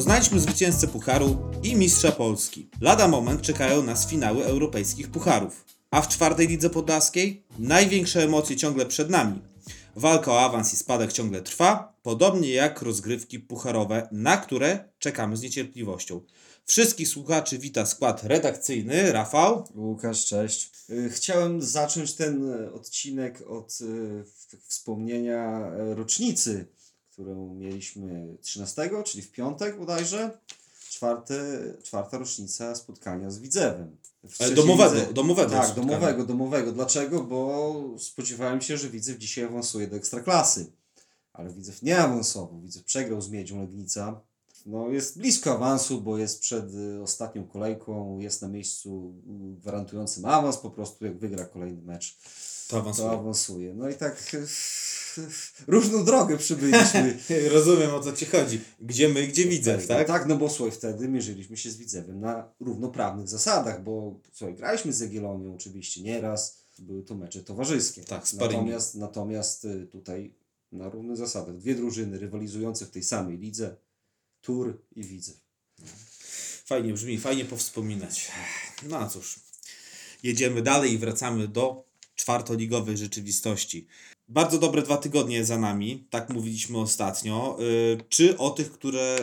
Poznaliśmy zwycięzcę Pucharu i mistrza Polski. Lada moment czekają nas finały europejskich Pucharów. A w czwartej lidze podlaskiej największe emocje ciągle przed nami. Walka o awans i spadek ciągle trwa, podobnie jak rozgrywki pucharowe, na które czekamy z niecierpliwością. Wszystkich słuchaczy wita skład redakcyjny Rafał. Łukasz, cześć. Y, Chciałem zacząć ten e, odcinek od y, wspomnienia rocznicy, którą mieliśmy 13, czyli w piątek bodajże. Czwarte, czwarta rocznica spotkania z Widzewem. Domowego, lidze- domowego Tak, spotkania. domowego, domowego. Dlaczego? Bo spodziewałem się, że Widzew dzisiaj awansuje do Ekstraklasy. Ale Widzew nie awansował. Widzew przegrał z Miedzią Legnica. No, jest blisko awansu, bo jest przed y, ostatnią kolejką, jest na miejscu y, gwarantującym awans. Po prostu jak wygra kolejny mecz, To awansuje. to awansuje. No i tak y, różną drogę przybyliśmy. Rozumiem o co ci chodzi. Gdzie my, gdzie widzę, tak? Tak, no bo słuchaj, wtedy mierzyliśmy się z Widzewem na równoprawnych zasadach, bo słuchaj, graliśmy z Jagiellonią oczywiście nieraz, były to mecze towarzyskie. Tak, sparingi. natomiast, natomiast y, tutaj na równych zasadach dwie drużyny rywalizujące w tej samej lidze, Tur i Widzew. Fajnie brzmi, fajnie powspominać. No a cóż, jedziemy dalej i wracamy do czwartoligowej rzeczywistości. Bardzo dobre dwa tygodnie za nami, tak mówiliśmy ostatnio. Yy, czy o tych, które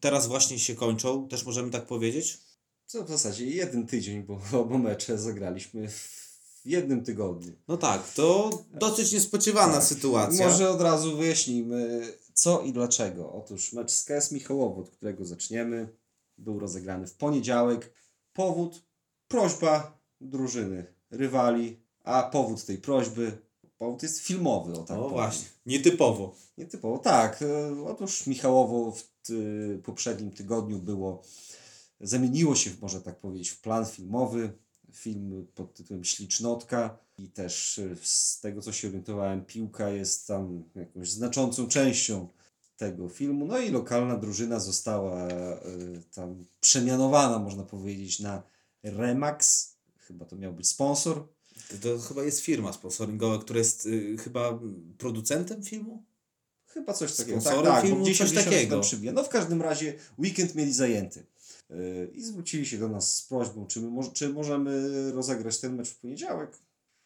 teraz właśnie się kończą, też możemy tak powiedzieć? Co w zasadzie jeden tydzień, bo oba mecze zagraliśmy w jednym tygodniu. No tak, to dosyć niespodziewana Tak. sytuacja. Może od razu wyjaśnijmy co i dlaczego. Otóż mecz z KS Michałowo, od którego zaczniemy, był rozegrany w poniedziałek. Powód, prośba drużyny, rywali, a powód tej prośby, powód jest filmowy, o tak No powiem. właśnie, nietypowo. Nietypowo, tak. E, Otóż Michałowo w ty, poprzednim tygodniu było, zamieniło się, może tak powiedzieć, w plan filmowy. Film pod tytułem Ślicznotka i też e, z tego, co się orientowałem, piłka jest tam jakąś znaczącą częścią tego filmu. No i lokalna drużyna została e, tam przemianowana, można powiedzieć, na Remax. Chyba to miał być sponsor. To, to chyba jest firma sponsoringowa, która jest y, chyba producentem filmu? Chyba coś takiego. Sponsorem tak, tak, filmu, gdzieś coś gdzieś takiego. No w każdym razie weekend mieli zajęty. Yy, I zwrócili się do nas z prośbą, czy, my, czy możemy rozegrać ten mecz w poniedziałek.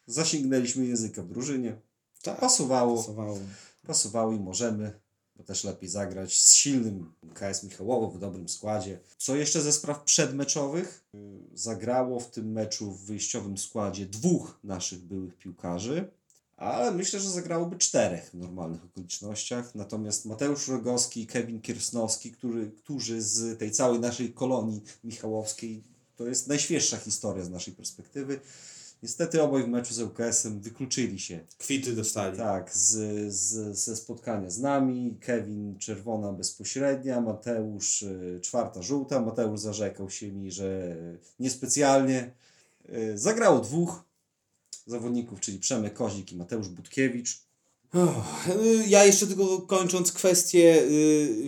Zasięgnęliśmy języka w drużynie. Tak. Pasowało, Pasowało. pasowało i możemy, bo też lepiej zagrać z silnym KS Michałowo w dobrym składzie. Co jeszcze ze spraw przedmeczowych? Zagrało w tym meczu w wyjściowym składzie dwóch naszych byłych piłkarzy. Ale myślę, że zagrałoby czterech w normalnych okolicznościach. Natomiast Mateusz Rogowski i Kevin Kiersnowski, który, którzy z tej całej naszej kolonii michałowskiej, to jest najświeższa historia z naszej perspektywy. Niestety obaj w meczu z ŁKS-em wykluczyli się Kwity dostali. tak, z, z, ze spotkania z nami. Kevin czerwona bezpośrednia, Mateusz y, czwarta żółta. Mateusz zarzekał się mi, że niespecjalnie. Y, Zagrało dwóch zawodników, czyli Przemek Kozik i Mateusz Budkiewicz. Y, Ja jeszcze tylko kończąc kwestie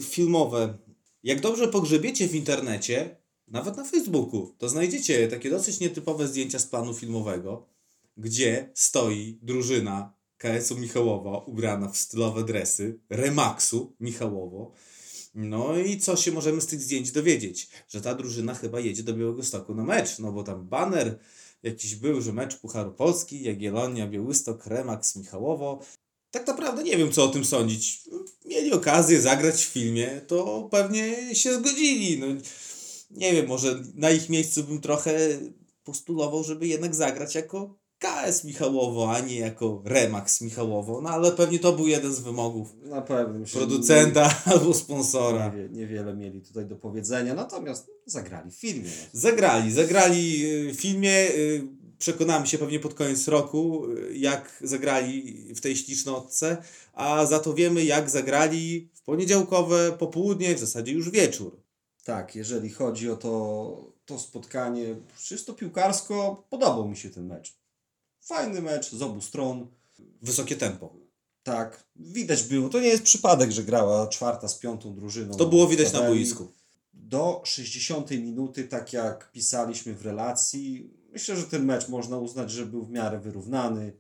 filmowe. Jak dobrze pogrzebiecie w internecie, nawet na Facebooku, to znajdziecie takie dosyć nietypowe zdjęcia z planu filmowego, gdzie stoi drużyna KS-u Michałowo ubrana w stylowe dresy Remaxu Michałowo. No i co się możemy z tych zdjęć dowiedzieć? Że ta drużyna chyba jedzie do Białegostoku na mecz, no bo tam baner jakiś był, że mecz Pucharu Polski, Jagiellonia, Białystok, Remax Michałowo tak naprawdę nie wiem, co o tym sądzić. Mieli okazję zagrać w filmie, to pewnie się zgodzili. No, nie wiem, może na ich miejscu bym trochę postulował, żeby jednak zagrać jako KS Michałowo, a nie jako Remax Michałowo. No ale pewnie to był jeden z wymogów Na pewno. producenta albo sponsora. Niewie, niewiele mieli tutaj do powiedzenia, natomiast zagrali w filmie. Zagrali, zagrali y, w filmie. y, Przekonamy się pewnie pod koniec roku, y, jak zagrali w tej ślicznotce, a za to wiemy, jak zagrali w poniedziałkowe popołudnie, w zasadzie już wieczór. Tak, jeżeli chodzi o to, to spotkanie, czysto piłkarsko, podobał mi się ten mecz. Fajny mecz z obu stron. Wysokie tempo. Tak, widać było. To nie jest przypadek, że grała czwarta z piątą drużyną. To było widać na boisku. Do 60 minuty, tak jak pisaliśmy w relacji, myślę, że ten mecz można uznać, że był w miarę wyrównany.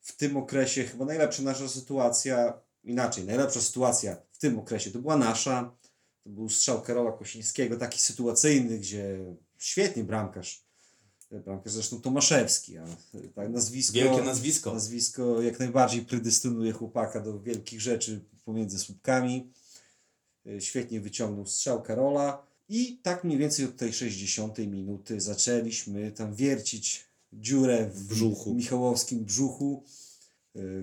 W tym okresie chyba najlepsza nasza sytuacja, inaczej, najlepsza sytuacja w tym okresie to była nasza. To był strzał Karola Kosińskiego, taki sytuacyjny, gdzie świetnie bramkarz. Bramkarz zresztą Tomaszewski, a tak nazwisko. Wielkie nazwisko. Nazwisko jak najbardziej predestynuje chłopaka do wielkich rzeczy pomiędzy słupkami. E, Świetnie wyciągnął strzał Karola. I tak mniej więcej od tej 60 minuty zaczęliśmy tam wiercić dziurę w brzuchu. Michałowskim brzuchu,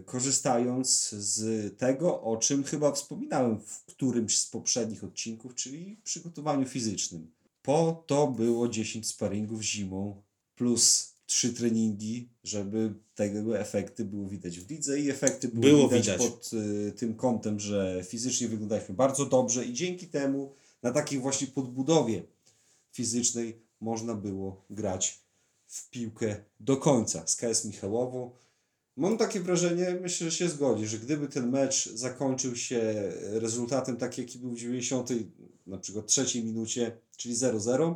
korzystając z tego, o czym chyba wspominałem w którymś z poprzednich odcinków, czyli przygotowaniu fizycznym. Po to było 10 sparingów zimą plus 3 treningi, żeby tego efekty było widać w lidze i efekty były Było widać, widać. pod y, tym kątem, że fizycznie wyglądaliśmy bardzo dobrze i dzięki temu na takiej właśnie podbudowie fizycznej można było grać w piłkę do końca z KS Michałowo. Mam takie wrażenie, myślę, że się zgodzi, że gdyby ten mecz zakończył się rezultatem taki, jaki był w 90, na przykład trzeciej minucie, czyli 0-0,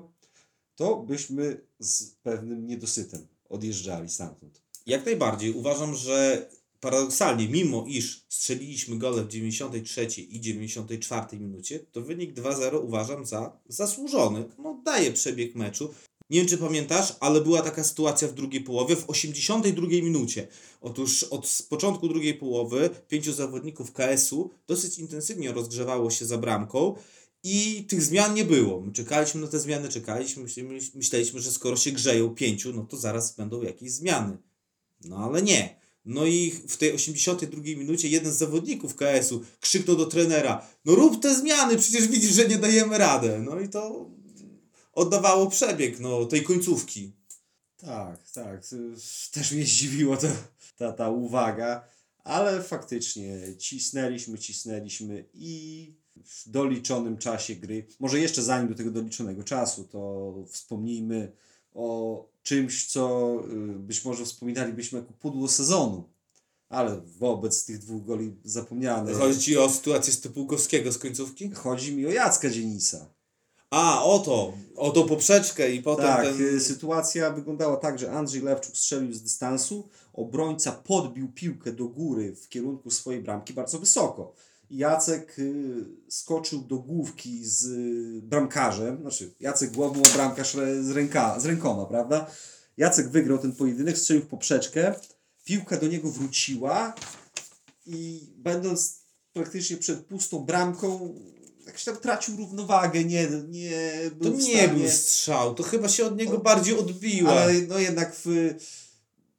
to byśmy z pewnym niedosytem odjeżdżali stamtąd. Jak najbardziej. Uważam, że paradoksalnie, mimo iż strzeliliśmy gole w 93 i 94 minucie, to wynik 2-0 uważam za zasłużony. No, daje przebieg meczu. Nie wiem, czy pamiętasz, ale była taka sytuacja w drugiej połowie, w 82 minucie. Otóż od początku drugiej połowy pięciu zawodników KS-u dosyć intensywnie rozgrzewało się za bramką i tych zmian nie było. My czekaliśmy na te zmiany, czekaliśmy, myśleliśmy, że skoro się grzeją pięciu, no to zaraz będą jakieś zmiany. No ale nie. No i w tej 82 minucie jeden z zawodników KS-u krzyknął do trenera: No rób te zmiany, przecież widzisz, że nie dajemy radę. No i to oddawało przebieg no, tej końcówki. Tak, tak. Też mnie zdziwiło to, ta, ta uwaga, ale faktycznie cisnęliśmy, cisnęliśmy i w doliczonym czasie gry, może jeszcze zanim do tego doliczonego czasu, to wspomnijmy o czymś, co y, być może wspominalibyśmy jako pudło sezonu, ale wobec tych dwóch goli zapomniane. Chodzi ci o sytuację Stypułkowskiego z końcówki? Chodzi mi o Jacka Dzienisa. A, o to, o tą poprzeczkę i potem Tak, ten... y, sytuacja wyglądała tak, że Andrzej Lewczuk strzelił z dystansu, obrońca podbił piłkę do góry w kierunku swojej bramki bardzo wysoko. I Jacek y, skoczył do główki z y, bramkarzem, znaczy Jacek głową, a bramkarz z, ręka, z rękoma, prawda? Jacek wygrał ten pojedynek, strzelił w poprzeczkę, piłka do niego wróciła i będąc praktycznie przed pustą bramką, jakoś tam tracił równowagę, nie, nie To był w nie był strzał, to chyba się od niego bardziej odbiła. Ale no jednak w,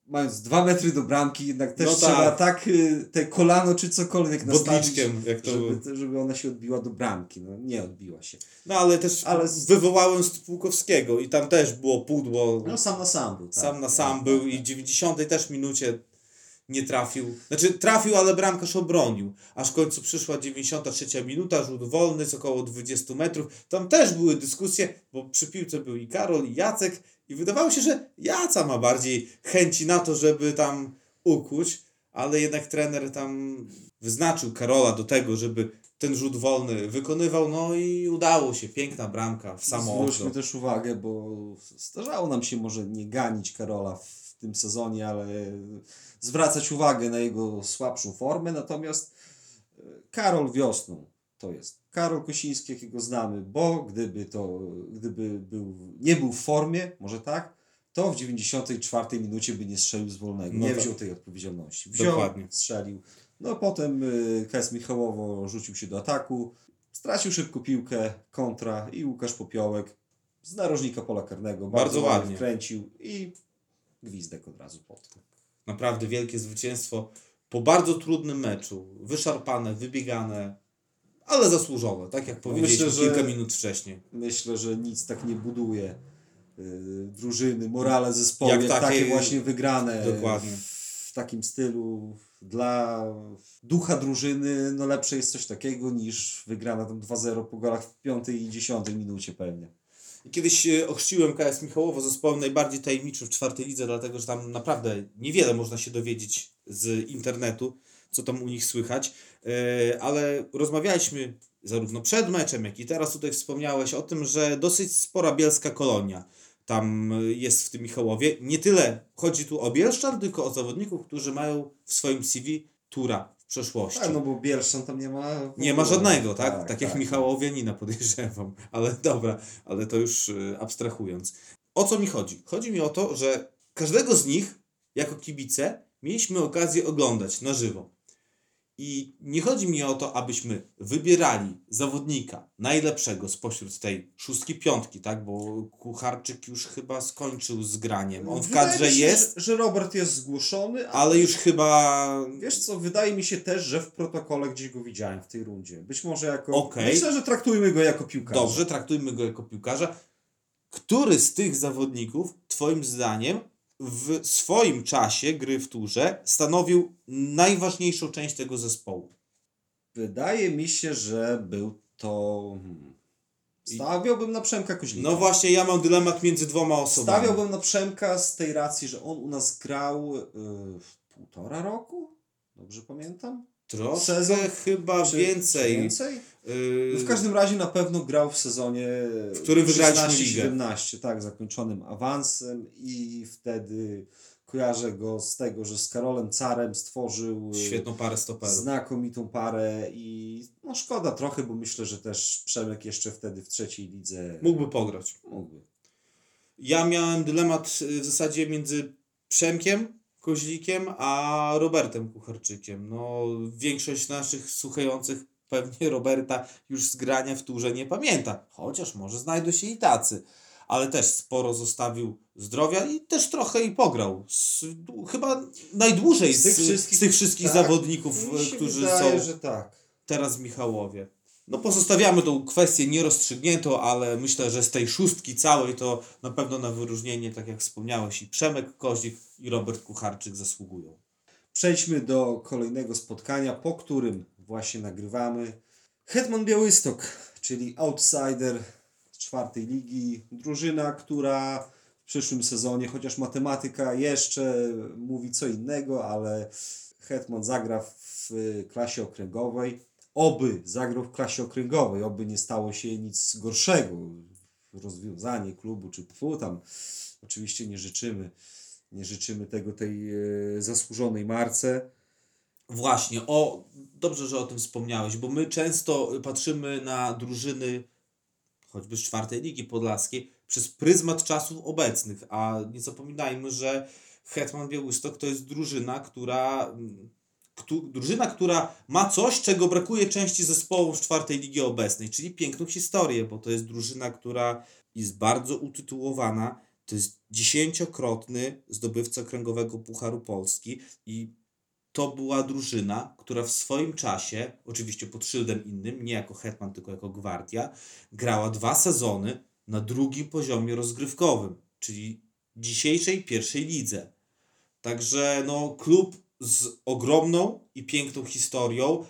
mając dwa metry do bramki, jednak też No trzeba tak. tak y, te kolano czy cokolwiek nastawić, Bodliczkiem, to żeby, żeby ona się odbiła do bramki. No nie odbiła się. No ale też Ale z- wywołałem Stypułkowskiego i tam też było pudło. No sam na sam był. Tak. sam na sam Tak, był i w tak. 90 też minucie nie trafił. Znaczy trafił, ale bramkarz obronił. Aż w końcu przyszła 93 minuta, rzut wolny z około 20 metrów. Tam też były dyskusje, bo przy piłce był i Karol, i Jacek i wydawało się, że Jaca ma bardziej chęci na to, żeby tam ukuć, ale jednak trener tam wyznaczył Karola do tego, żeby ten rzut wolny wykonywał, no i udało się. Piękna bramka w samo Zwróćmy też uwagę, bo zdarzało nam się może nie ganić Karola w tym sezonie, ale zwracać uwagę na jego słabszą formę, natomiast e, Karol wiosną to jest Karol Kosiński, jakiego znamy, bo gdyby to, gdyby był, nie był w formie, może tak, to w 94 minucie by nie strzelił z wolnego, No nie tak. wziął tej odpowiedzialności. Wziął, Dokładnie. strzelił. No potem y, KS Michałowo rzucił się do ataku, stracił szybko piłkę, kontra i Łukasz Popiołek z narożnika pola karnego bardzo, Bardzo ładnie ładnie. wkręcił i gwizdek od razu pod. Naprawdę wielkie zwycięstwo po bardzo trudnym meczu. Wyszarpane, wybiegane, ale zasłużone, tak jak powiedzieliśmy Myślę, że- kilka minut wcześniej. Myślę, że nic tak nie buduje y, drużyny, morale zespołu, Jak jak, takie, takie- właśnie wygrane Dokładnie. w takim stylu dla ducha drużyny, no lepsze jest coś takiego niż wygrana tam 2-0 po golach w 5 i 10 minucie pewnie. Kiedyś e, ochrzciłem KS Michałowo zespołem najbardziej tajemniczym w czwartej lidze, dlatego że tam naprawdę niewiele można się dowiedzieć z internetu, co tam u nich słychać, E, ale rozmawialiśmy zarówno przed meczem, jak i teraz tutaj wspomniałeś o tym, że dosyć spora bielska kolonia tam e, jest w tym Michałowie. Nie tyle chodzi tu o Bielszczan, tylko o zawodników, którzy mają w swoim CV tura przeszłości. Tak, no bo Bielszan tam nie ma... Nie ma żadnego, tak? Tak, jak Michałowianina podejrzewam. Ale dobra, ale to już y, abstrahując. O co mi chodzi? Chodzi mi o to, że każdego z nich, jako kibice, mieliśmy okazję oglądać na żywo. I nie chodzi mi o to, abyśmy wybierali zawodnika najlepszego spośród tej szóstki, piątki, tak? Bo Kucharczyk już chyba skończył z graniem. On w Wydaje kadrze się, jest, Że, że Robert jest zgłoszony, a ale już chyba wiesz co, wydaje mi się też, że w protokole gdzieś go widziałem w tej rundzie. Być może jako... Okej. Myślę, że traktujmy go jako piłkarza. Dobrze, traktujmy go jako piłkarza. Który z tych zawodników, Twoim zdaniem, w swoim czasie gry w turze stanowił najważniejszą część tego zespołu? Wydaje mi się, że był to... Hmm. Stawiałbym na Przemka Koźlika. No właśnie, ja mam dylemat między dwoma osobami. Stawiałbym na Przemka z tej racji, że on u nas grał y, półtora roku? Dobrze pamiętam? Troszkę Sezon, chyba Czy- więcej. Więcej? Yy, W każdym razie na pewno grał w sezonie W którym wygraliśmy 16, ligę. 17, tak, zakończonym awansem i wtedy kojarzę go z tego, że z Karolem Carem stworzył y, Świetną parę stoperów. znakomitą parę i no szkoda trochę, bo myślę, że też Przemek jeszcze wtedy w trzeciej lidze Mógłby pograć. mógłby. Ja miałem dylemat y, w zasadzie między Przemkiem Koźlikiem a Robertem Kucharczykiem. No, większość naszych słuchających pewnie Roberta już z grania w turze nie pamięta. Chociaż może znajdą się i tacy. Ale też sporo zostawił zdrowia i też trochę i pograł. Z, chyba najdłużej z, tych z tych wszystkich- wszystkich, tak. zawodników, którzy wydaje, są że tak. teraz w Michałowie. No pozostawiamy tą kwestię nierozstrzygniętą, ale myślę, że z tej szóstki całej to na pewno na wyróżnienie, tak jak wspomniałeś, i Przemek Kozik i Robert Kucharczyk zasługują. Przejdźmy do kolejnego spotkania, po którym właśnie nagrywamy. Hetman Białystok, czyli outsider czwartej ligi. Drużyna, która w przyszłym sezonie, chociaż matematyka jeszcze mówi co innego, ale Hetman zagra w klasie okręgowej. Oby zagrał w klasie okręgowej, oby nie stało się nic gorszego. Rozwiązanie klubu, czy tfu, tam oczywiście nie życzymy. Nie życzymy tego tej e, zasłużonej marce. Właśnie, o, dobrze, że o tym wspomniałeś, bo my często patrzymy na drużyny choćby z czwartej ligi podlaskiej przez pryzmat czasów obecnych, a nie zapominajmy, że Hetman Białystok to jest drużyna, która któ- drużyna, która ma coś, czego brakuje części zespołów z czwartej ligi obecnej, czyli piękną historię, bo to jest drużyna, która jest bardzo utytułowana, to jest dziesięciokrotny zdobywca kręgowego Pucharu Polski i to była drużyna, która w swoim czasie, oczywiście pod szyldem innym, nie jako Hetman, tylko jako Gwardia, grała dwa sezony na drugim poziomie rozgrywkowym, czyli dzisiejszej pierwszej lidze. Także no, klub z ogromną i piękną historią,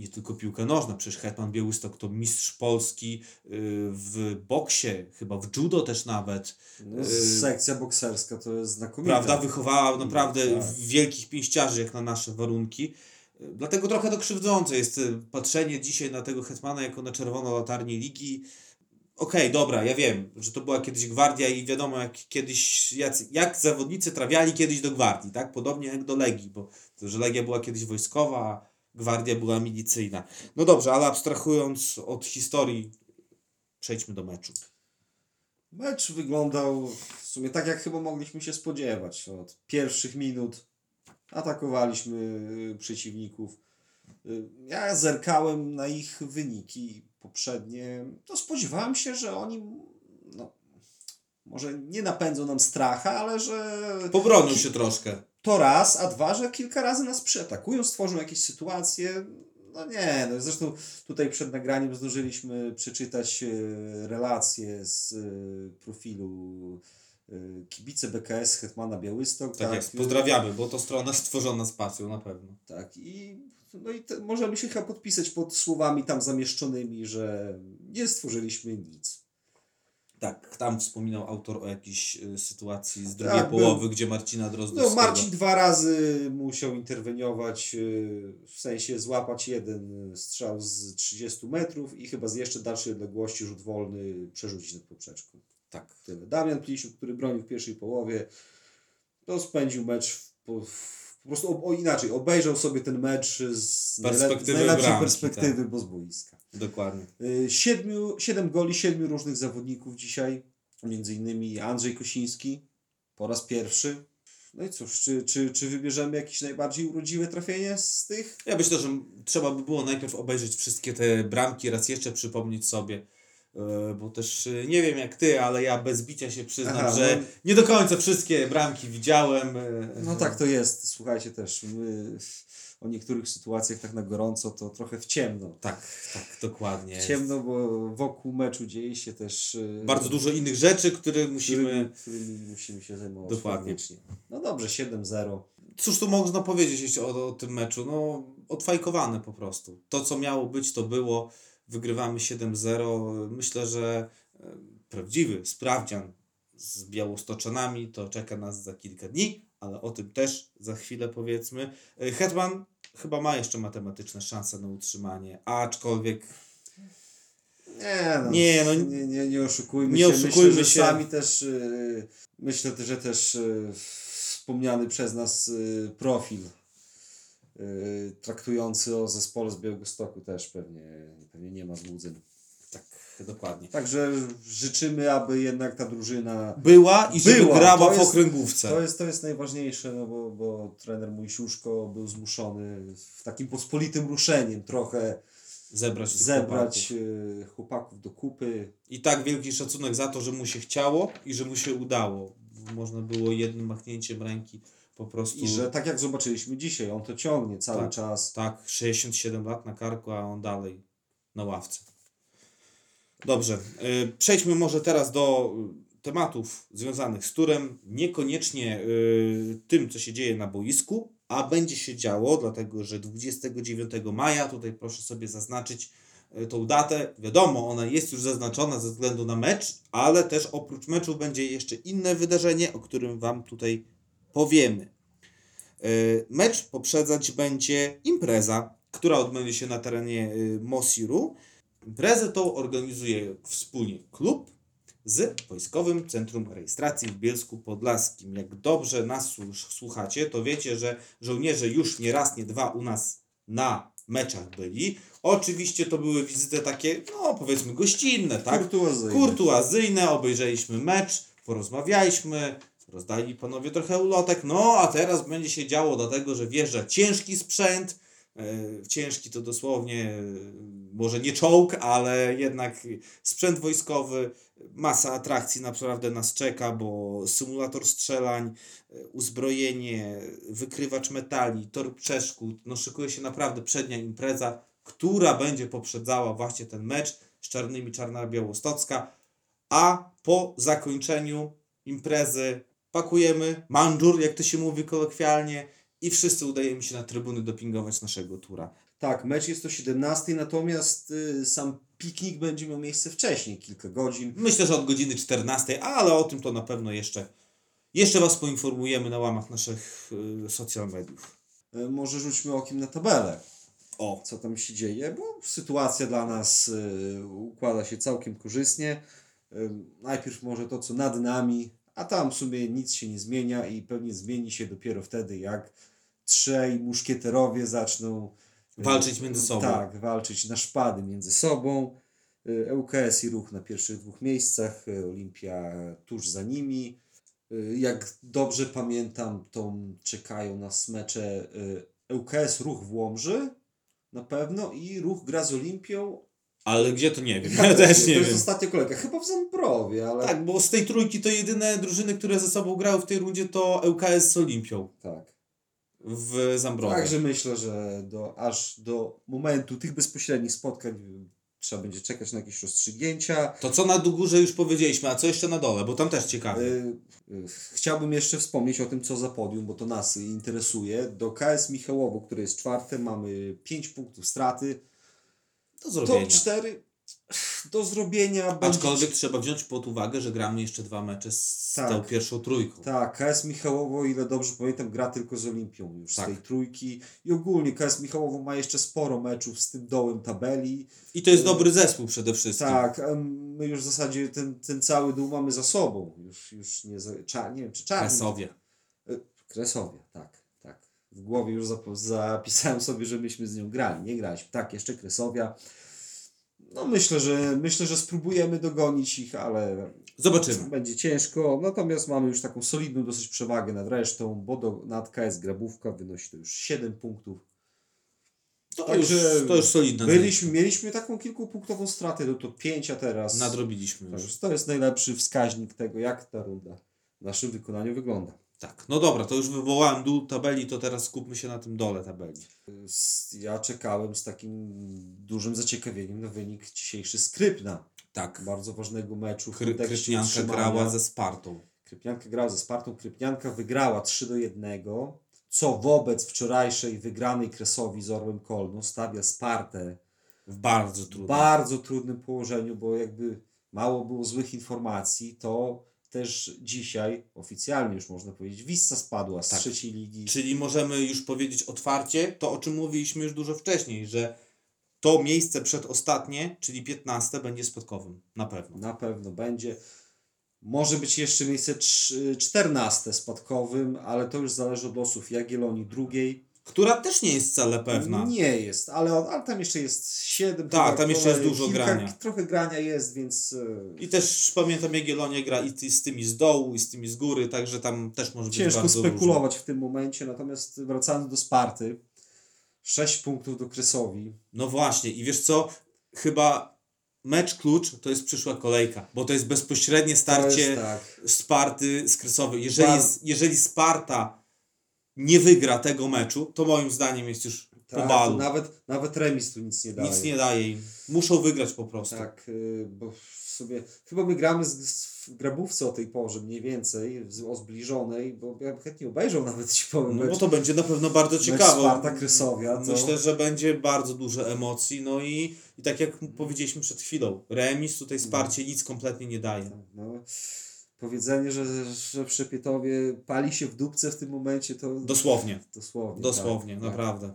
nie tylko piłka nożna, przecież Hetman Białystok to mistrz Polski y, w boksie, chyba w judo też nawet. No, Y, sekcja bokserska to jest znakomita. Prawda, wychowała naprawdę tak. wielkich pięściarzy jak na nasze warunki. Y, Dlatego trochę to krzywdzące jest patrzenie dzisiaj na tego Hetmana jako na czerwono latarni ligi. Okej, dobra, ja wiem, że to była kiedyś gwardia i wiadomo jak kiedyś, jak, jak zawodnicy trafiali kiedyś do gwardii, tak? Podobnie jak do Legii, bo to, że Legia była kiedyś wojskowa, gwardia była milicyjna. No dobrze, ale abstrahując od historii, przejdźmy do meczu. Mecz wyglądał w sumie tak, jak chyba mogliśmy się spodziewać. Od pierwszych minut atakowaliśmy y, przeciwników. Y, Ja zerkałem na ich wyniki poprzednie. To spodziewałem się, że oni no, może nie napędzą nam stracha, ale że Pobronił się troszkę. To raz, a dwa, że kilka razy nas przyatakują, stworzą jakieś sytuacje. No nie, no zresztą tutaj przed nagraniem zdążyliśmy przeczytać e, relacje z e, profilu e, kibice BKS Hetmana Białystok. Tak, jest, pozdrawiamy, bo to strona stworzona z pasją na pewno. Tak, i, no i te, możemy się chyba podpisać pod słowami tam zamieszczonymi, że nie stworzyliśmy nic. Tak, tam wspominał autor o jakiejś y, sytuacji z drugiej Tak, był- połowy, gdzie Marcina Drozdowskiego... No, Marcin dwa razy musiał interweniować, yy, w sensie złapać jeden strzał z 30 metrów i chyba z jeszcze dalszej odległości rzut wolny przerzucić nad poprzeczką. Tak. Tyle. Damian Plisiuk, który bronił w pierwszej połowie, to spędził mecz w, po- w po prostu ob, o, inaczej, obejrzał sobie ten mecz z, Perspektywy najlepszej bramki, perspektywy, bo z boiska. Dokładnie. Y, Siedmiu, siedem goli, siedmiu różnych zawodników dzisiaj, między innymi Andrzej Kosiński po raz pierwszy. No i cóż, czy, czy, czy wybierzemy jakieś najbardziej urodziwe trafienie z tych? Ja myślę, że trzeba by było najpierw obejrzeć wszystkie te bramki, raz jeszcze przypomnieć sobie, e, bo też e, nie wiem jak ty, ale ja bez bicia się przyznam, Aha, że no- nie do końca wszystkie bramki widziałem. No tak to jest, słuchajcie też, my o niektórych sytuacjach tak na gorąco to trochę w ciemno. Tak, tak, dokładnie. W ciemno, bo wokół meczu dzieje się też y, Bardzo dużo innych rzeczy, które musimy... którymi, którymi musimy się zajmować. Dokładnie. No dobrze, 7-0. Cóż tu można powiedzieć jeśli o, o tym meczu? No, odfajkowane po prostu. To, co miało być, to było. Wygrywamy 7-0. Myślę, że e, prawdziwy sprawdzian z Białostoczanami to czeka nas za kilka dni, ale o tym też za chwilę powiedzmy. E, Hetman chyba ma jeszcze matematyczne szanse na utrzymanie, aczkolwiek Nie, no, Nie, no, nie, nie, nie oszukujmy nie się. oszukujmy myślę, że się. sami też, y, myślę, że też y, wspomniany przez nas y, profil y, traktujący o zespole z Białegostoku też pewnie, pewnie nie ma złudzeń. Tak dokładnie. Także życzymy, aby jednak ta drużyna Była i żeby Była, grała to w jest- okręgówce. To jest, to jest najważniejsze, no bo, bo trener Mojsiuszko był zmuszony w takim pospolitym ruszeniem trochę zebrać zebrać chłopaków. y, chłopaków do kupy. I tak wielki szacunek za to, że mu się chciało i że mu się udało. Można było jednym machnięciem ręki po prostu. I że tak jak zobaczyliśmy dzisiaj, on to ciągnie cały Tak. czas. Tak, 67 lat na karku, a on dalej na ławce. Dobrze, y, przejdźmy może teraz do tematów związanych z turem. Niekoniecznie y, tym, co się dzieje na boisku, a będzie się działo, dlatego że 29 maja, tutaj proszę sobie zaznaczyć y, tą datę. Wiadomo, ona jest już zaznaczona ze względu na mecz, ale też oprócz meczu będzie jeszcze inne wydarzenie, o którym Wam tutaj powiemy. Mecz poprzedzać będzie impreza, która odbędzie się na terenie Mosiru. Imprezę tą organizuje wspólnie klub z Wojskowym Centrum Rejestracji w Bielsku Podlaskim. Jak dobrze nas słuch- słuchacie, to wiecie, że żołnierze już nie raz, nie dwa u nas na meczach byli. Oczywiście to były wizyty takie, no powiedzmy gościnne, tak? Kurtuazyjny. kurtuazyjne, obejrzeliśmy mecz, porozmawialiśmy, rozdali panowie trochę ulotek, no a teraz będzie się działo dlatego, że wjeżdża ciężki sprzęt, ciężki to dosłownie, e, może nie czołg, ale jednak sprzęt wojskowy, masa atrakcji naprawdę nas czeka, bo symulator strzelań, e, uzbrojenie, wykrywacz metali, tor przeszkód, no szykuje się naprawdę przednia impreza, która będzie poprzedzała właśnie ten mecz z czarnymi Czarna Białostocka, a po zakończeniu imprezy pakujemy mandżur, jak to się mówi kolokwialnie, i wszyscy udajemy się na trybuny dopingować naszego tura. Tak, mecz jest o 17, natomiast y, sam piknik będzie miał miejsce wcześniej, kilka godzin. Myślę, że od godziny 14, ale o tym to na pewno jeszcze, jeszcze Was poinformujemy na łamach naszych y, social mediów. Y, może rzućmy okiem na tabelę, O, co tam się dzieje, bo sytuacja dla nas y, układa się całkiem korzystnie. Y, najpierw może to, co nad nami, a tam w sumie nic się nie zmienia i pewnie zmieni się dopiero wtedy, jak trzej muszkieterowie zaczną y, Walczyć między sobą. Tak, walczyć na szpady między sobą. Y, ŁKS i Ruch na pierwszych dwóch miejscach, y, Olimpia tuż za nimi. Y, Jak dobrze pamiętam, to czekają nas mecze y, ŁKS Ruch w Łomży na pewno i Ruch gra z Olimpią. Ale gdzie to nie wiem, ja też to nie jest wiem. ostatnia kolejka, chyba w Zambrowie, ale Tak, bo z tej trójki to jedyne drużyny, które ze sobą grały w tej rundzie to ŁKS z Olimpią tak. w Zambrowie. Także myślę, że do, aż do momentu tych bezpośrednich spotkań trzeba będzie czekać na jakieś rozstrzygnięcia. To co na górze już powiedzieliśmy, a co jeszcze na dole, bo tam też ciekawe. Y, y, Chciałbym jeszcze wspomnieć o tym, co za podium, bo to nas interesuje. Do KS Michałowo, które jest czwarte, mamy 5 punktów straty. Do zrobienia. Top 4 do zrobienia. będzie- Aczkolwiek trzeba wziąć pod uwagę, że gramy jeszcze dwa mecze z Tak. tą pierwszą trójką. Tak, KS Michałowo, ile dobrze pamiętam, gra tylko z Olimpią już Tak. z tej trójki. I ogólnie KS Michałowo ma jeszcze sporo meczów z tym dołem tabeli. I to jest dobry zespół przede wszystkim. Tak, my już w zasadzie ten, ten cały dół mamy za sobą. Już, już nie, za, cza, nie wiem, czy czarny. Kresowie. Kresowie, tak, tak. W głowie już zapisałem sobie, że myśmy z nią grali. Nie graliśmy. Tak, jeszcze Kresowia. No myślę, że myślę, że spróbujemy dogonić ich, ale Zobaczymy. będzie ciężko. Natomiast mamy już taką solidną dosyć przewagę nad resztą, bo do, nad KS Grabówka wynosi to już 7 punktów. To, Także już, to już solidne. Byliśmy, mieliśmy taką kilkupunktową stratę, no to 5, a teraz Nadrobiliśmy już. To jest najlepszy wskaźnik tego, jak ta runda w naszym wykonaniu wygląda. Tak. No dobra, to już wywołałem dół tabeli, to teraz skupmy się na tym dole tabeli. Ja czekałem z takim dużym zaciekawieniem na wynik dzisiejszy Skrypna. Tak. Bardzo ważnego meczu Kry, Krypnianka grała ze Spartą. Krypnianka grała ze Spartą. Krypnianka wygrała 3 do 1, co wobec wczorajszej wygranej Kresowi z Orłem Kolno stawia Spartę W bardzo trudnym. bardzo trudnym położeniu, bo jakby mało było złych informacji, to też dzisiaj oficjalnie już można powiedzieć, Wissa spadła z Tak. trzeciej ligi. Czyli możemy już powiedzieć otwarcie to, o czym mówiliśmy już dużo wcześniej, że to miejsce przedostatnie, czyli 15, będzie spadkowym. Na pewno. Na pewno będzie. Może być jeszcze miejsce trz- 14 spadkowym, ale to już zależy od losów Jagiellonii drugiej. Która też nie jest wcale pewna. Nie jest, ale, ale tam jeszcze jest 7. Tak, tam jeszcze jest dużo grania. Trochę grania jest, więc e, I też pamiętam, Jagiellonia gra i z tymi z dołu, i z tymi z góry, także tam też może być ciężko bardzo spekulować w tym momencie. Natomiast wracając do Sparty, 6 punktów do Kresowi. No właśnie, i wiesz co? Chyba mecz klucz to jest przyszła kolejka, bo to jest bezpośrednie starcie jest tak. Sparty z Kresowy. Jeżeli, Bar- jeżeli Sparta nie wygra tego meczu, to moim zdaniem jest już po Tak, balu. to nawet, nawet remis tu nic nie daje. Nic nie daje im. Muszą wygrać po prostu. Tak, y, bo sobie. Chyba my gramy z, z, w grabówce o tej porze mniej więcej, o zbliżonej, bo ja bym chętnie obejrzał nawet ci powiem. No mecz- bo to będzie na pewno bardzo ciekawe. Sparta Krysowia. To, Myślę, że będzie bardzo dużo emocji. No i, i tak jak powiedzieliśmy przed chwilą, remis tutaj Sparcie nic kompletnie nie daje. no, powiedzenie, że, że przy Pietowie pali się w dupce w tym momencie, to Dosłownie. dosłownie. Dosłownie, tak, tak. naprawdę.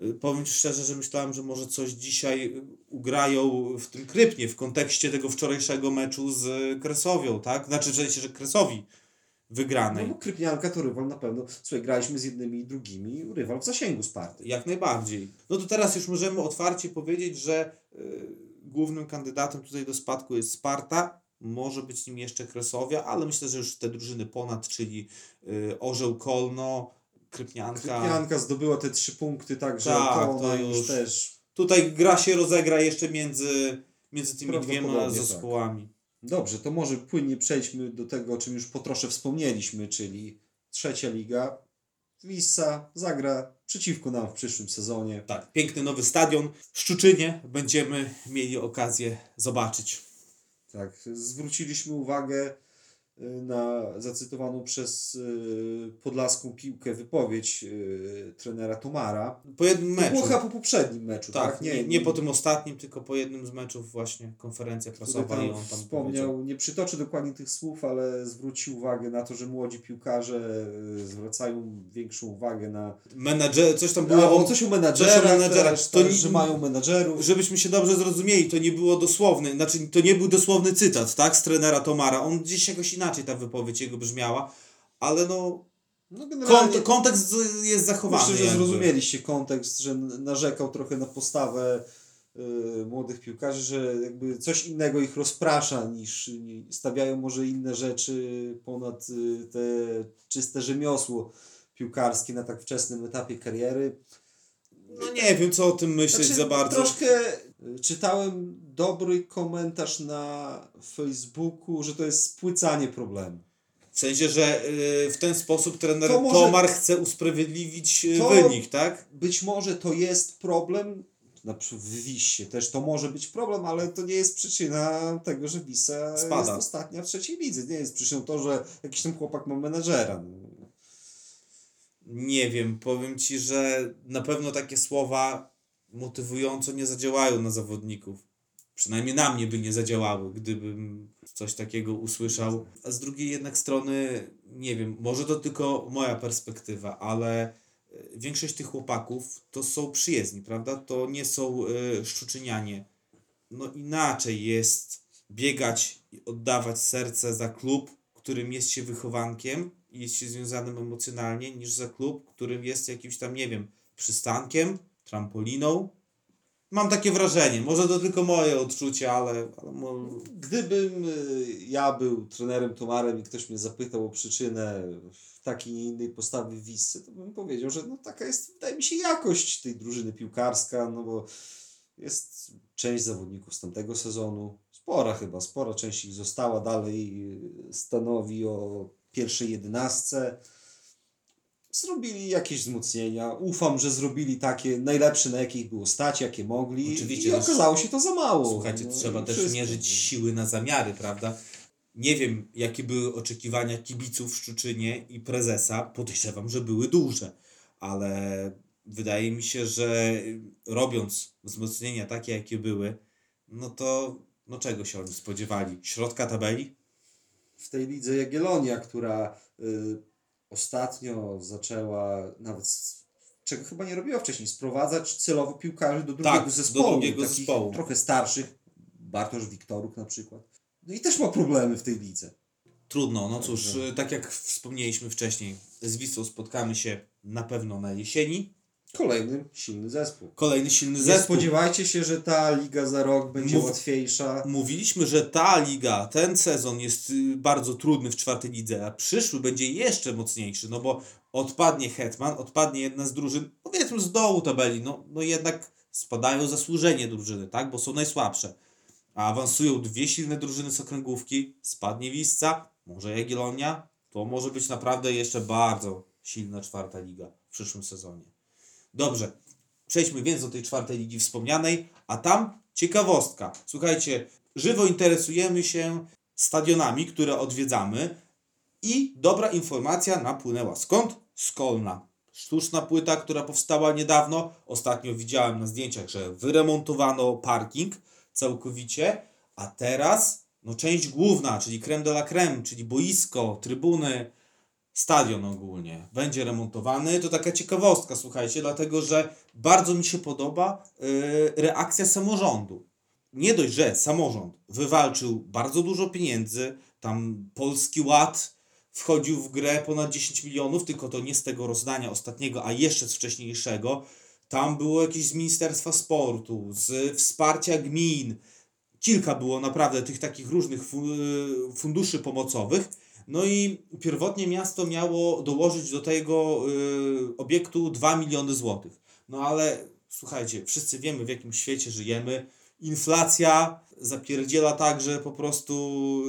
Y, Powiem Ci szczerze, że myślałem, że może coś dzisiaj y, ugrają w tym Krypnie, w kontekście tego wczorajszego meczu z Kresowią, tak? Znaczy, że, że Kresowi No wygranej. bo Krypnianka to rywal na pewno. Słuchaj, graliśmy z jednymi i drugimi, rywal w zasięgu Sparty. Jak najbardziej. No to teraz już możemy otwarcie powiedzieć, że y, głównym kandydatem tutaj do spadku jest Sparta. Może być nim jeszcze Kresowia, ale myślę, że już te drużyny ponad, czyli y, Orzeł Kolno, Krypnianka. Krypnianka zdobyła te trzy punkty, także Tak, to, już też Tutaj gra się rozegra jeszcze między, między tymi dwiema Prawdopodobnie zespołami. Dobrze, to może płynnie przejdźmy do tego, o czym już po trosze wspomnieliśmy, czyli trzecia liga. Wissa zagra przeciwko nam w przyszłym sezonie. Tak, piękny nowy stadion w Szczuczynie będziemy mieli okazję zobaczyć. Tak, zwróciliśmy uwagę na zacytowaną przez y, podlaską piłkę wypowiedź y, trenera Tomara. Po jednym meczu. chyba po poprzednim meczu, tak? Tak, nie, nie po tym ostatnim, tylko po jednym z meczów właśnie konferencja prasowa i on tam wspomniał, powiedział. nie przytoczę dokładnie tych słów, ale zwrócił uwagę na to, że młodzi piłkarze y, zwracają większą uwagę na Menadżer, coś tam Było było, o coś o menadżerach, też, To tak, ni- że mają menadżerów. żebyśmy się dobrze zrozumieli, to nie było dosłowne, znaczy to nie był dosłowny cytat, tak, z trenera Tomara. On gdzieś jakoś inaczej ta wypowiedź jego brzmiała, ale no No generalnie kontekst jest zachowany. myślę, że zrozumieliście kontekst, że narzekał trochę na postawę y, młodych piłkarzy, że jakby coś innego ich rozprasza niż ni- stawiają może inne rzeczy ponad y, te czyste rzemiosło piłkarskie na tak wczesnym etapie kariery. No nie wiem, co o tym myśleć Znaczy, za bardzo. Troszkę czytałem dobry komentarz na Facebooku, że to jest spłycanie problemu. W sensie, że y, w ten sposób trener To może- Tomar chce usprawiedliwić y, wynik, tak? Być może to jest problem, na przykład w Wisie też to może być problem, ale to nie jest przyczyna tego, że Wisa Spada. jest ostatnia w trzeciej lidze. Nie jest przyczyną to, że jakiś tam chłopak ma menadżera. No. Nie wiem, powiem ci, że na pewno takie słowa motywująco nie zadziałają na zawodników. Przynajmniej na mnie by nie zadziałały, gdybym coś takiego usłyszał. A z drugiej jednak strony, nie wiem, może to tylko moja perspektywa, ale e, większość tych chłopaków to są przyjezdni, prawda? To nie są y, szczuczynianie. No inaczej jest biegać i oddawać serce za klub, którym jest się wychowankiem i jest się związanym emocjonalnie, niż za klub, którym jest jakimś tam, nie wiem, przystankiem, trampoliną. Mam takie wrażenie, może to tylko moje odczucie, ale, Gdybym y, ja był trenerem Tomarem i ktoś mnie zapytał o przyczynę takiej innej postawy w Wisce, to bym powiedział, że no taka jest, wydaje mi się, jakość tej drużyny piłkarska, no bo jest część zawodników z tamtego sezonu, spora chyba, spora część ich została, dalej y, stanowi o pierwszej jedenastce. Zrobili jakieś wzmocnienia. Ufam, że zrobili takie najlepsze, na jakie ich było stać, jakie mogli. Oczywiście, I okazało się to za mało. Słuchajcie, No trzeba też wszystko. mierzyć siły na zamiary, prawda? Nie wiem, jakie były oczekiwania kibiców w Szczuczynie i prezesa. Podejrzewam, że były duże, ale wydaje mi się, że robiąc wzmocnienia takie, jakie były, no to no czego się oni spodziewali? Środka tabeli? w tej lidze Jagiellonia, która y, ostatnio zaczęła nawet, czego chyba nie robiła wcześniej, sprowadzać celowo piłkarzy do drugiego Tak, do zespołu. drugiego takich zespołu. Trochę starszych, Bartosz Wiktoruk na przykład. No i też ma problemy w tej lidze. Trudno, no cóż, tak jak wspomnieliśmy wcześniej, z Wisłą spotkamy się na pewno na jesieni. Kolejny silny zespół. Kolejny silny Nie zespół. spodziewajcie się, że ta liga za rok będzie Mów- łatwiejsza. Mówiliśmy, że ta liga, ten sezon jest y, bardzo trudny w czwartej lidze, a przyszły będzie jeszcze mocniejszy, no bo odpadnie Hetman, odpadnie jedna z drużyn, powiedzmy z dołu tabeli, no, no jednak spadają zasłużenie drużyny, tak, bo są najsłabsze. A awansują dwie silne drużyny z okręgówki, spadnie Wisca, może Jagiellonia, to może być naprawdę jeszcze bardzo silna czwarta liga w przyszłym sezonie. Dobrze, przejdźmy więc do tej czwartej ligi wspomnianej, a tam ciekawostka. Słuchajcie, żywo interesujemy się stadionami, które odwiedzamy i dobra informacja napłynęła. Skąd? Z Kolna. Sztuczna płyta, która powstała niedawno. Ostatnio widziałem na zdjęciach, że wyremontowano parking całkowicie, a teraz no część główna, czyli creme de la creme, czyli boisko, trybuny, stadion ogólnie będzie remontowany. To taka ciekawostka, słuchajcie, dlatego że bardzo mi się podoba yy, reakcja samorządu. Nie dość, że samorząd wywalczył bardzo dużo pieniędzy, tam Polski Ład wchodził w grę ponad 10 milionów, tylko to nie z tego rozdania ostatniego, a jeszcze z wcześniejszego. Tam było jakieś z Ministerstwa Sportu, z wsparcia gmin. Kilka było naprawdę tych takich różnych y, funduszy pomocowych. No i pierwotnie miasto miało dołożyć do tego y, obiektu 2 miliony złotych. No ale słuchajcie, wszyscy wiemy w jakim świecie żyjemy. Inflacja zapierdziela tak, że po prostu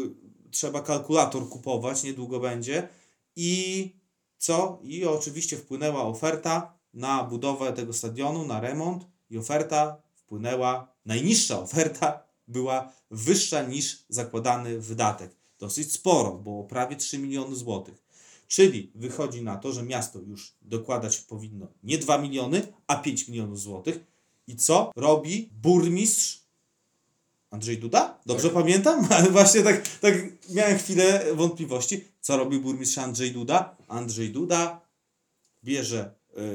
trzeba kalkulator kupować, niedługo będzie. I co? I oczywiście wpłynęła oferta na budowę tego stadionu, na remont i oferta wpłynęła, najniższa oferta była wyższa niż zakładany wydatek. Dosyć sporo, bo prawie 3 miliony złotych. Czyli wychodzi na to, że miasto już dokładać powinno nie 2 miliony, a 5 milionów złotych. I co robi burmistrz Andrzej Duda? Dobrze pamiętam? Właśnie tak, tak miałem chwilę wątpliwości. Co robi burmistrz Andrzej Duda? Andrzej Duda bierze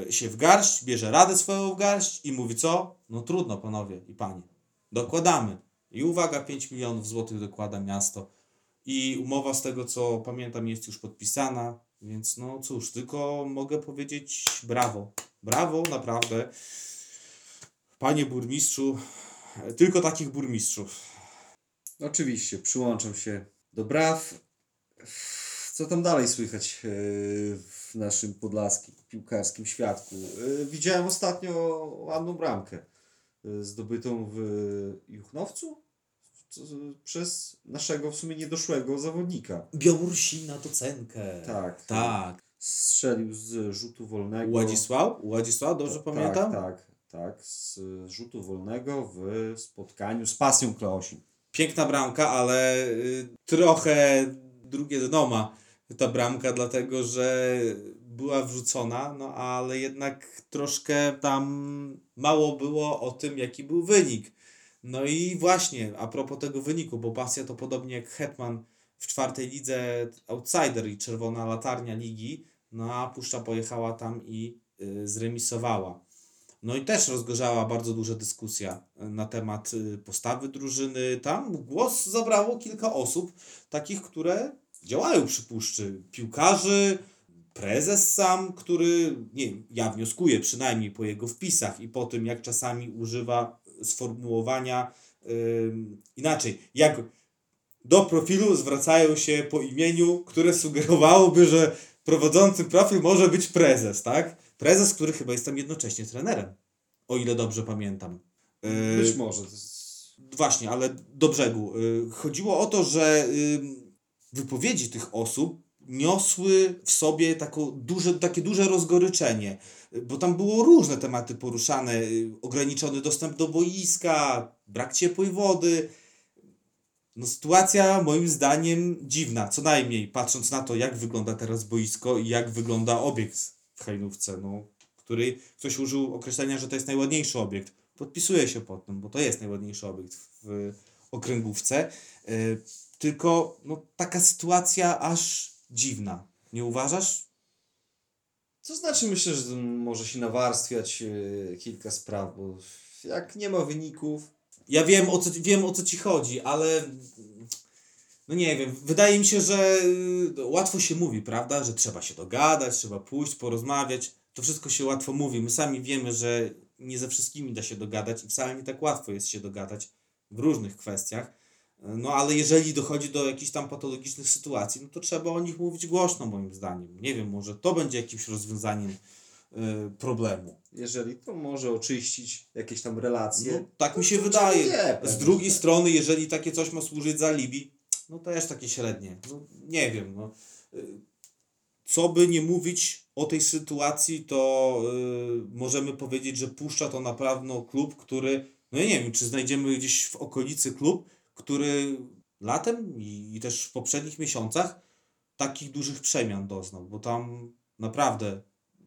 y, się w garść, bierze radę swoją w garść i mówi co? No trudno panowie i panie. Dokładamy. I uwaga, 5 milionów złotych dokłada miasto. I umowa z tego co pamiętam jest już podpisana, więc no cóż, tylko mogę powiedzieć brawo. Brawo, naprawdę. Panie burmistrzu, tylko takich burmistrzów. Oczywiście, przyłączam się do braw. Co tam dalej słychać e, w naszym podlaskim piłkarskim świadku? E, Widziałem ostatnio ładną bramkę e, zdobytą w Juchnowcu przez naszego w sumie niedoszłego zawodnika. Białorusina to cenkę. Tak. Tak. Strzelił z rzutu wolnego. Władysław? Władysław, dobrze Tak, pamiętam? Tak, tak. Z rzutu wolnego w spotkaniu z Pasją Kleosin. Piękna bramka, ale y, trochę drugie dno ma ta bramka, dlatego że była wrzucona, no ale jednak troszkę tam mało było o tym, jaki był wynik. No i właśnie, a propos tego wyniku, bo Pasja to podobnie jak Hetman w czwartej lidze outsider i czerwona latarnia ligi, no a Puszcza pojechała tam i y, zremisowała. No i też rozgorzała bardzo duża dyskusja y, na temat y, postawy drużyny. Tam głos zabrało kilka osób, takich, które działają przy puszczy. Piłkarzy, prezes sam, który, nie ja wnioskuję przynajmniej po jego wpisach i po tym, jak czasami używa sformułowania inaczej, jak do profilu zwracają się po imieniu, które sugerowałoby, że prowadzącym profil może być prezes, tak? Prezes, który chyba jest tam jednocześnie trenerem, o ile dobrze pamiętam. Yy, Być może. Właśnie, ale do brzegu. Y, Chodziło o to, że wypowiedzi tych osób niosły w sobie taką duże, takie duże rozgoryczenie, bo tam było różne tematy poruszane. y, Ograniczony dostęp do boiska, brak ciepłej wody. No, sytuacja moim zdaniem dziwna, co najmniej patrząc na to, jak wygląda teraz boisko i jak wygląda obiekt w Hajnówce, no, który ktoś użył określenia, że to jest najładniejszy obiekt. Podpisuję się pod tym, bo to jest najładniejszy obiekt w okręgówce. Y, Tylko no, taka sytuacja aż dziwna. Nie uważasz? To znaczy myślę, że może się nawarstwiać e, kilka spraw, bo jak nie ma wyników, Ja wiem o co, wiem o co ci chodzi, ale no nie wiem, wydaje mi się, że y, łatwo się mówi, prawda? Że trzeba się dogadać, trzeba pójść, porozmawiać. To wszystko się łatwo mówi. My sami wiemy, że nie ze wszystkimi da się dogadać i wcale nie tak łatwo jest się dogadać w różnych kwestiach. No ale jeżeli dochodzi do jakichś tam patologicznych sytuacji, no to trzeba o nich mówić głośno moim zdaniem. Nie wiem, może to będzie jakimś rozwiązaniem y, problemu. jeżeli to może oczyścić jakieś tam relacje. No, tak mi się wydaje. nie? Z drugiej tak. strony, jeżeli takie coś ma służyć za alibi, no to też takie średnie. No, nie wiem. No. Y, Co by nie mówić o tej sytuacji, to y, możemy powiedzieć, że Puszcza to na pewno klub, który, no ja nie wiem, czy znajdziemy gdzieś w okolicy klub, który latem i, i też w poprzednich miesiącach takich dużych przemian doznał, bo tam naprawdę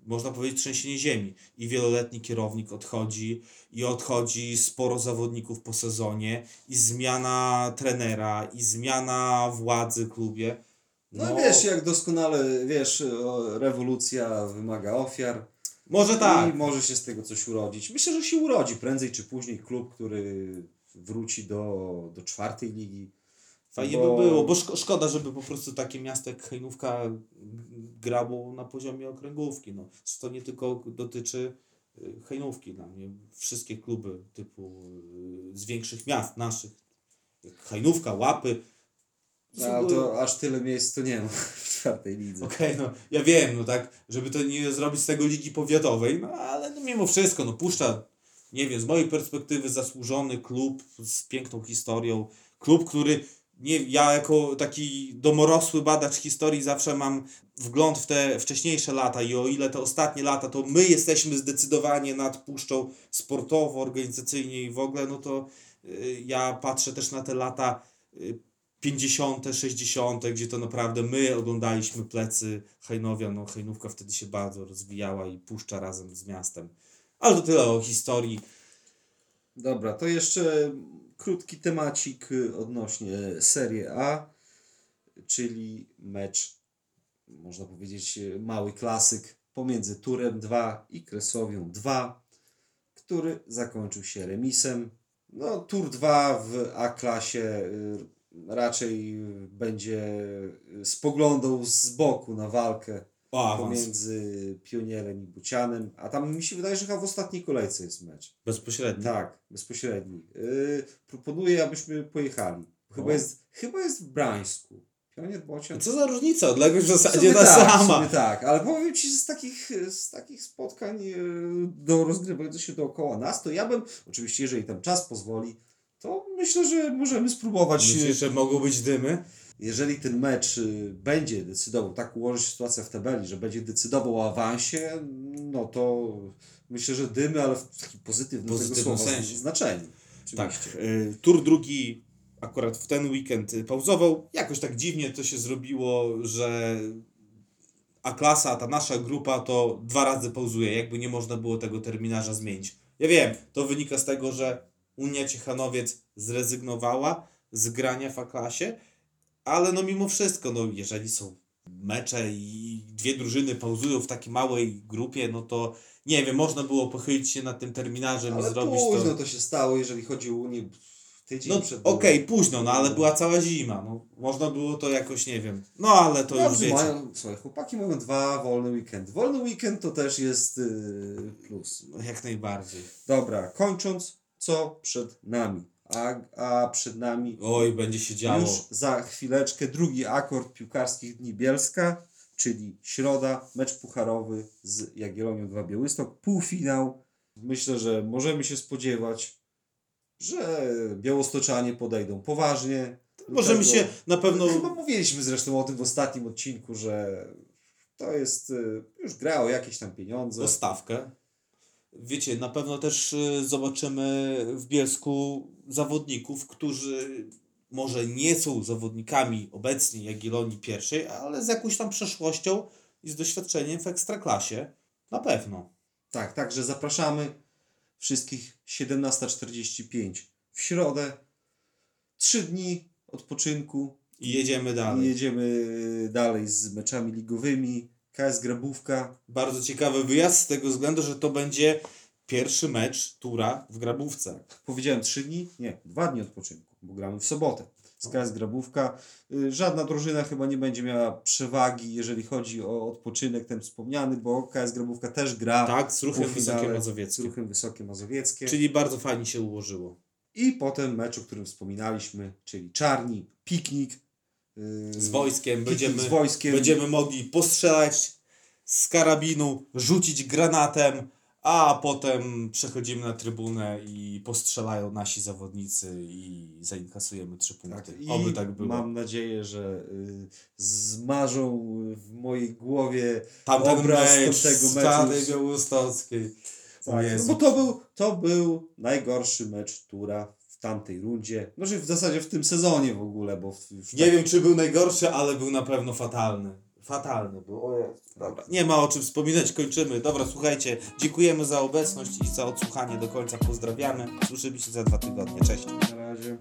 można powiedzieć trzęsienie ziemi i wieloletni kierownik odchodzi i odchodzi sporo zawodników po sezonie i zmiana trenera i zmiana władzy klubie. No, wiesz, jak doskonale wiesz, rewolucja wymaga ofiar. Może tak. I może się z tego coś urodzić. Myślę, że się urodzi prędzej czy później klub, który wróci do, do czwartej ligi. Fajnie Bo- by było, bo szko- szkoda, żeby po prostu takie miasto jak Hejnówka grało na poziomie okręgówki. No. To nie tylko dotyczy y, Hejnówki dla mnie. Wszystkie kluby typu y, z większych miast naszych, jak Hejnówka, Łapy. No, ale to aż tyle miejsc to nie ma w czwartej lidze. Okej, no ja wiem, no tak, żeby to nie zrobić z tego ligi powiatowej, no ale no, mimo wszystko, no puszcza, nie wiem, z mojej perspektywy zasłużony klub z piękną historią, klub, który nie, ja jako taki domorosły badacz historii zawsze mam wgląd w te wcześniejsze lata i o ile te ostatnie lata, to my jesteśmy zdecydowanie nad puszczą sportowo, organizacyjnie i w ogóle, no to y, ja patrzę też na te lata y, 50., 60., gdzie to naprawdę my oglądaliśmy plecy Hajnowia. No, Hajnówka wtedy się bardzo rozwijała i puszcza razem z miastem. Ale to tyle o historii. Dobra, to jeszcze krótki temacik y, odnośnie Serie A, czyli mecz, można powiedzieć, y, mały klasyk pomiędzy Turem 2 i Kresowią 2, który zakończył się remisem. No, Tur 2 w A-klasie y, raczej będzie spoglądał z boku na walkę O pomiędzy Pionierem i Bucianem, a tam mi się wydaje, że chyba w ostatniej kolejce jest mecz. Bezpośrednio. Tak, bezpośredni. Yy, proponuję, abyśmy pojechali. Chyba, O. jest, chyba jest w Brańsku. Pionier Bocian. Co za różnica? Odległość w zasadzie ta tak, sama. tak, ale powiem Ci, że z takich, z takich spotkań yy, do rozgrywających się dookoła nas, to ja bym, oczywiście jeżeli tam czas pozwoli, to myślę, że możemy spróbować. Myślisz, że mogą być dymy? Jeżeli ten mecz y, będzie decydował, tak ułoży się sytuacja w tabeli, że będzie decydował o awansie, no to myślę, że dymy, ale w takim pozytywnym, Pozytywnym tego słowa znaczeniu. Tak. Oczywiście. y, Tur drugi akurat w ten weekend y, pauzował. Jakoś tak dziwnie to się zrobiło, że A klasa, ta nasza grupa, to dwa razy pauzuje. Jakby nie można było tego terminarza zmienić. Ja wiem, to wynika z tego, że Unia Ciechanowiec zrezygnowała z grania w A-klasie, ale no mimo wszystko, no jeżeli są mecze i dwie drużyny pauzują w takiej małej grupie, no to nie wiem, można było pochylić się nad tym terminarzem i Ale zrobić późno to. to... się stało, jeżeli chodzi o Unię. tydzień No przed okej, późno, no ale była cała zima. No, można było to jakoś, nie wiem. No ale to już Dobrze, wiecie. mają, słuchaj, chłopaki mają dwa wolne weekend. Wolny weekend to też jest yy, plus. No, jak najbardziej. Dobra, kończąc, co przed nami? A, a przed nami Oj, będzie się działo. już za chwileczkę drugi akord piłkarskich dni Bielska, czyli środa, mecz pucharowy z Jagiellonią 2 Białystok, półfinał. Myślę, że możemy się spodziewać, że białostoczanie podejdą poważnie. Możemy tego. się na pewno... Chyba mówiliśmy zresztą o tym w ostatnim odcinku, że to jest y, już gra o jakieś tam pieniądze. o stawkę. Wiecie, na pewno też y, zobaczymy w Bielsku zawodników, którzy może nie są zawodnikami obecnie Jagiellonii pierwszej, ale z jakąś tam przeszłością i z doświadczeniem w ekstraklasie. Na pewno. Tak, także zapraszamy wszystkich 17.45 w środę. Trzy dni odpoczynku I jedziemy i dalej. jedziemy dalej z meczami ligowymi. KS Grabówka. Bardzo ciekawy wyjazd z tego względu, że to będzie pierwszy mecz tura w Grabówce. Powiedziałem trzy dni? Nie, dwa dni odpoczynku, bo gramy w sobotę. Z KS Grabówka. Y, Żadna drużyna chyba nie będzie miała przewagi, jeżeli chodzi o odpoczynek ten wspomniany, bo KS Grabówka też gra Tak, z ruchem Wysokie z Mazowieckie. ruchem Wysokie Mazowieckie. Czyli bardzo fajnie się ułożyło. I potem mecz, o którym wspominaliśmy, czyli Czarni, piknik. yy, Z wojskiem piknik będziemy, z wojskiem. będziemy mogli postrzelać z karabinu, rzucić granatem, a potem przechodzimy na trybunę i postrzelają nasi zawodnicy i zainkasujemy trzy punkty. Tak, I Oby tak było. mam nadzieję, że y, zmarzą w mojej głowie Tamten obraz mecz tamtego meczu. Stady Białostockiej. Tak, no bo to był, to był najgorszy mecz Tura w tamtej rundzie. Znaczy w zasadzie w tym sezonie w ogóle, bo w, w Nie wiem, czy był najgorszy, ale był na pewno fatalny. Fatalny był. O Jezu. Dobra. Nie ma o czym wspominać, kończymy. Dobra, słuchajcie, dziękujemy za obecność i za odsłuchanie do końca. Pozdrawiamy. Słyszymy się za dwa tygodnie. Cześć. Na razie.